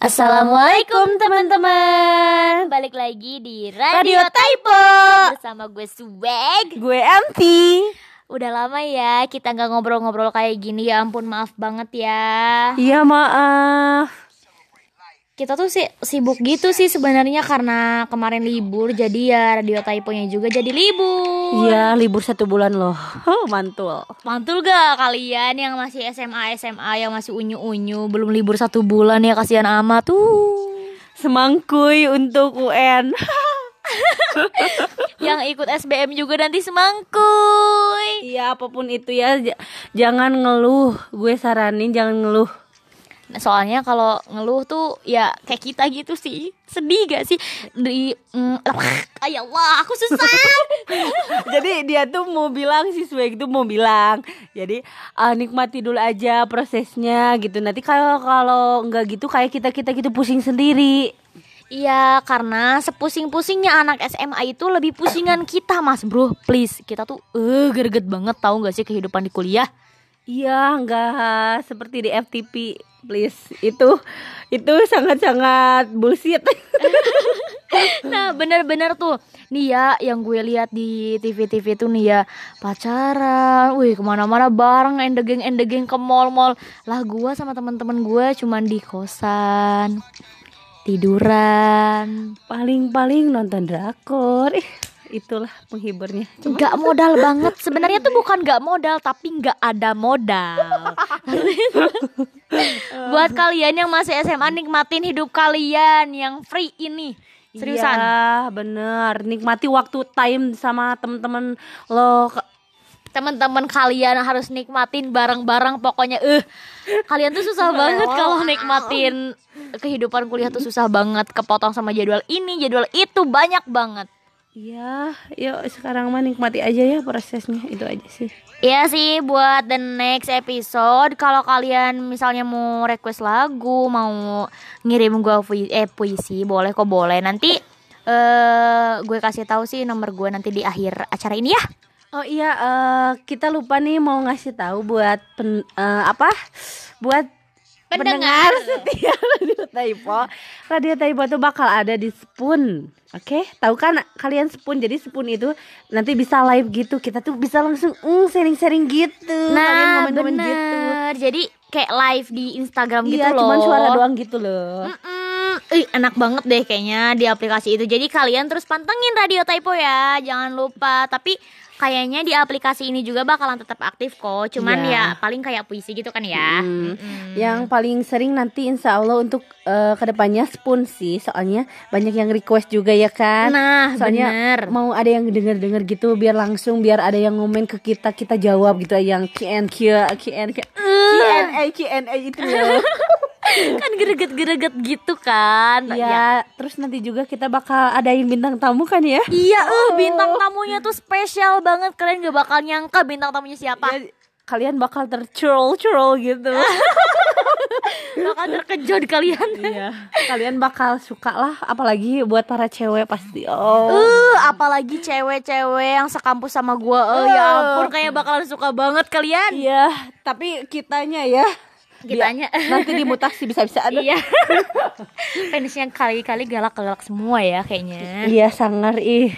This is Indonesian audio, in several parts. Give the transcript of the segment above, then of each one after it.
Assalamualaikum teman-teman. Balik lagi di Radio Radio, Typo bersama gue Swag. Gue Anti Udah lama ya kita nggak ngobrol-ngobrol kayak gini. Ya ampun maaf banget ya. Iya maaf Kita tuh sih sibuk gitu sih sebenarnya Karena kemarin libur Jadi ya Radio Typo-nya juga jadi libur. Iya libur satu bulan loh. Oh, Mantul. Mantul gak kalian yang masih SMA SMA Yang masih unyu-unyu Belum libur satu bulan ya kasihan amat tuh Semangkuy untuk UN Yang ikut SBM juga nanti semangkuy Iya apa pun itu ya Jangan ngeluh. Gue saranin jangan ngeluh soalnya kalau ngeluh tuh ya kayak kita gitu sih. Sedih gak sih? Di mm, ay Allah aku susah. Jadi dia tuh mau bilang si Swag tuh mau bilang. Jadi ah, nikmati dulu aja prosesnya gitu. Nanti kalau kalau nggak gitu kayak kita kita gitu pusing sendiri. Iya karena sepusing-pusingnya anak SMA itu lebih pusingan kita mas bro. Please kita tuh eh greget banget tahu gak sih kehidupan di kuliah Iya, enggak seperti di FTP, please. Itu itu sangat-sangat bullshit. nah bener-bener tuh. Nih ya yang gue lihat di TV-TV tuh nih ya. Pacaran wih ke mana-mana bareng endegeng endegeng ke mall-mall. Lah gue sama teman-teman gue cuman di kosan. Tiduran. Paling-paling nonton drakor. Itulah penghiburnya. Nggak modal banget. Sebenarnya tuh bukan nggak modal tapi nggak ada modal. Buat kalian yang masih SMA nikmatin hidup kalian yang free ini. Seriusan? Iya, bener. Nikmati waktu time sama temen-temen lo. Teman-teman kalian harus nikmatin bareng-bareng pokoknya eh kalian tuh susah banget kalau nikmatin kehidupan kuliah tuh susah banget. Kepotong sama jadwal ini jadwal itu banyak banget Iya, yuk sekarang mah nikmati aja ya prosesnya. Itu aja sih. Iya sih buat the next episode kalau kalian misalnya mau request lagu mau ngirim gua puisi, eh puisi boleh kok boleh nanti eh gue kasih tahu sih nomor gue nanti di akhir acara ini ya Oh iya, eh, kita lupa nih mau ngasih tahu buat pen, eh, apa? Buat Pendengar. setia Radio Taipo. Radio Taipo tuh bakal ada di Spoon. Oke, tahu kan kalian Spoon? Jadi Spoon itu nanti bisa live gitu. Kita tuh bisa langsung mm, sharing-sharing gitu. Kalian nah komen-komen bener gitu. jadi kayak live di Instagram gitu Iya, loh cuman suara doang gitu loh. Mm-mm. Ih, enak banget deh kayaknya di aplikasi itu. Jadi kalian terus pantengin Radio Typo ya, jangan lupa. Tapi kayaknya di aplikasi ini juga bakalan tetap aktif kok. Cuman Iya. ya paling kayak puisi gitu kan ya. Hmm. Mm-mm. Yang paling sering nanti insya Allah untuk eh, ke depannya Spoon sih. Soalnya banyak yang request juga ya kan. Nah, Soalnya bener. mau ada yang denger-denger gitu biar langsung biar ada yang ngomen ke kita kita jawab gitu yang Q&A Q&A Q&A Q&A itu. kan greget-greget gitu kan. ya terus nanti juga kita bakal adain bintang tamu kan ya Iya, eh bintang tamunya tuh spesial banget. Kalian gak bakal nyangka bintang tamunya siapa. Ya, kalian bakal tercurol-curol gitu Bakal terkejut kalian. iya kalian bakal suka lah apalagi buat para cewek pasti oh Uh, apalagi cewek-cewek yang sekampus sama gua. Eh, ya ampun kayak bakalan suka banget kalian. iya tapi kitanya ya Kitanya. Biar nanti dimutasi bisa-bisa ada Iya. Fansnya kali-kali galak-galak semua ya kayaknya. Iya sangar ih.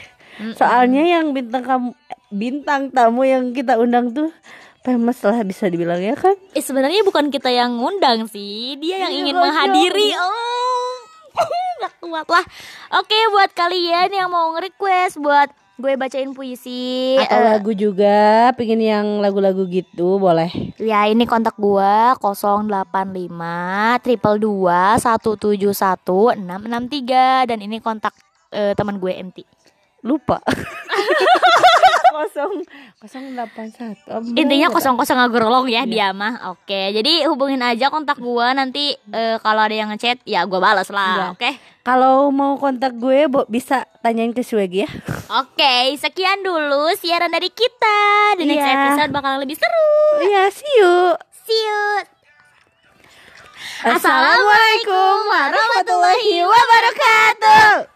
Soalnya yang bintang kamu bintang tamu yang kita undang tuh famous lah bisa dibilang ya kan? Eh sebenarnya bukan kita yang ngundang sih, dia yang Iya, ingin menghadiri. Oh. Gak kuat lah. Oke, buat kalian yang mau nge-request buat gue bacain puisi Atau eh, lagu juga, pengen yang lagu-lagu gitu boleh. Ya ini kontak gua 085 triple 2 171 663 dan ini kontak eh, teman gue MT. Lupa. kosong kosong delapan satu. Intinya kosong kosong agorolong ya dia mah. Oke, jadi hubungin aja kontak gua nanti eh, kalau ada yang ngechat ya gua balas Iya. lah. Oke. Kalau mau kontak gue, Bo, bisa tanyain ke Swag ya. Oke, sekian dulu siaran dari kita. The next Iya. episode bakal lebih seru. Iya, see you. See you. Assalamualaikum warahmatullahi wabarakatuh.